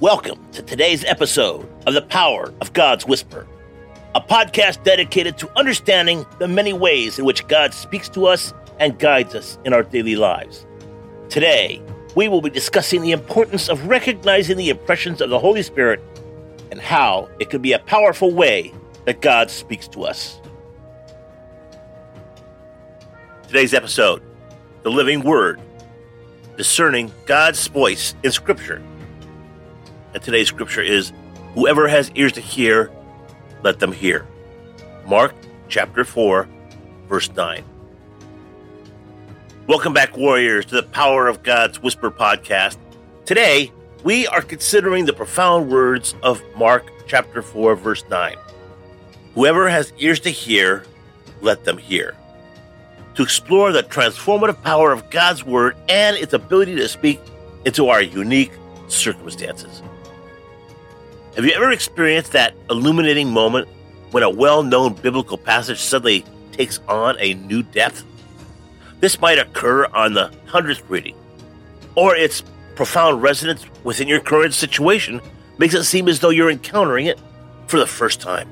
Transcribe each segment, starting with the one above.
Welcome to today's episode of The Power of God's Whisper, a podcast dedicated to understanding the many ways in which God speaks to us and guides us in our daily lives. Today, we will be discussing the importance of recognizing the impressions of the Holy Spirit and how it can be a powerful way that God speaks to us. Today's episode The Living Word, discerning God's voice in Scripture. And today's scripture is Whoever has ears to hear, let them hear. Mark chapter 4, verse 9. Welcome back, warriors, to the Power of God's Whisper podcast. Today, we are considering the profound words of Mark chapter 4, verse 9. Whoever has ears to hear, let them hear. To explore the transformative power of God's word and its ability to speak into our unique circumstances. Have you ever experienced that illuminating moment when a well known biblical passage suddenly takes on a new depth? This might occur on the hundredth reading, or its profound resonance within your current situation makes it seem as though you're encountering it for the first time.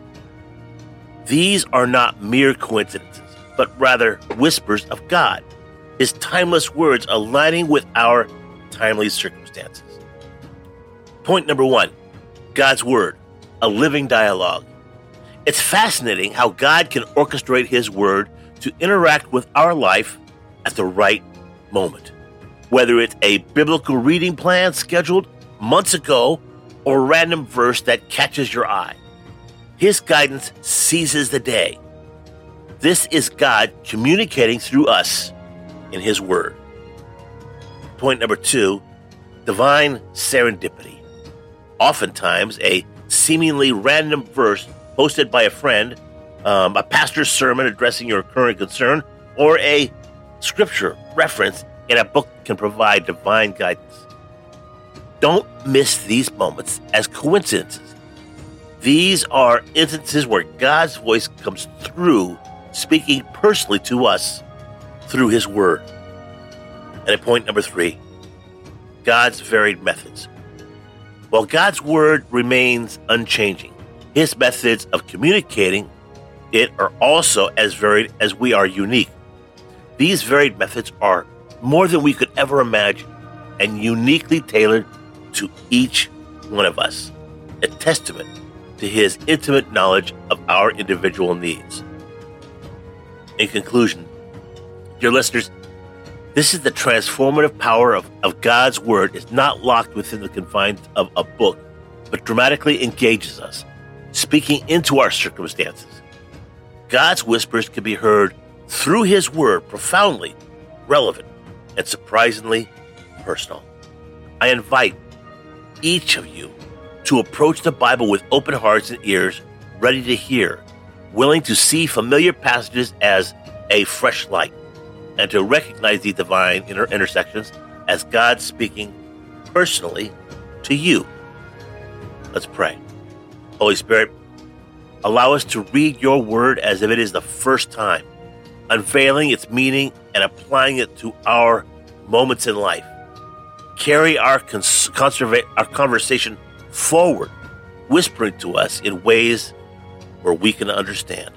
These are not mere coincidences, but rather whispers of God, His timeless words aligning with our timely circumstances. Point number one God's Word, a living dialogue. It's fascinating how God can orchestrate His Word to interact with our life at the right moment. Whether it's a biblical reading plan scheduled months ago or a random verse that catches your eye, His guidance seizes the day. This is God communicating through us in His Word. Point number two divine serendipity oftentimes a seemingly random verse posted by a friend, um, a pastor's sermon addressing your current concern, or a scripture reference in a book can provide divine guidance. Don't miss these moments as coincidences. These are instances where God's voice comes through, speaking personally to us through His Word. And at point number three, God's varied methods. While God's word remains unchanging, his methods of communicating it are also as varied as we are unique. These varied methods are more than we could ever imagine and uniquely tailored to each one of us, a testament to his intimate knowledge of our individual needs. In conclusion, dear listeners, this is the transformative power of, of God's Word is not locked within the confines of a book, but dramatically engages us, speaking into our circumstances. God's whispers can be heard through His Word, profoundly relevant and surprisingly personal. I invite each of you to approach the Bible with open hearts and ears, ready to hear, willing to see familiar passages as a fresh light and to recognize these divine inter- intersections as God speaking personally to you. Let's pray. Holy Spirit, allow us to read your word as if it is the first time, unveiling its meaning and applying it to our moments in life. Carry our, cons- conserva- our conversation forward, whispering to us in ways where we can understand.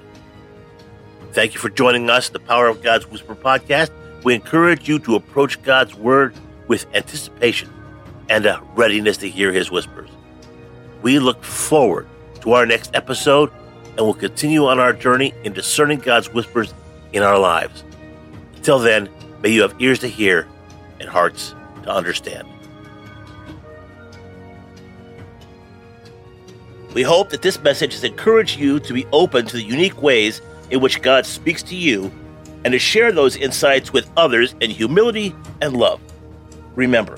Thank you for joining us, the Power of God's Whisper podcast. We encourage you to approach God's Word with anticipation and a readiness to hear His whispers. We look forward to our next episode and will continue on our journey in discerning God's whispers in our lives. Until then, may you have ears to hear and hearts to understand. We hope that this message has encouraged you to be open to the unique ways in which God speaks to you and to share those insights with others in humility and love. Remember,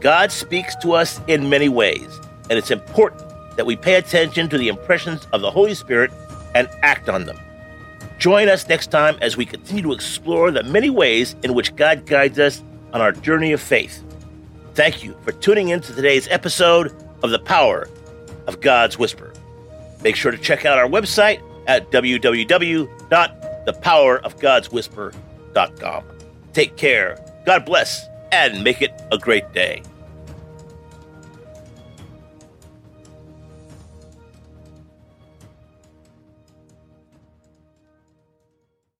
God speaks to us in many ways, and it's important that we pay attention to the impressions of the Holy Spirit and act on them. Join us next time as we continue to explore the many ways in which God guides us on our journey of faith. Thank you for tuning in to today's episode of The Power of God's Whisper. Make sure to check out our website at www.thepowerofgodswhisper.com. Take care, God bless, and make it a great day.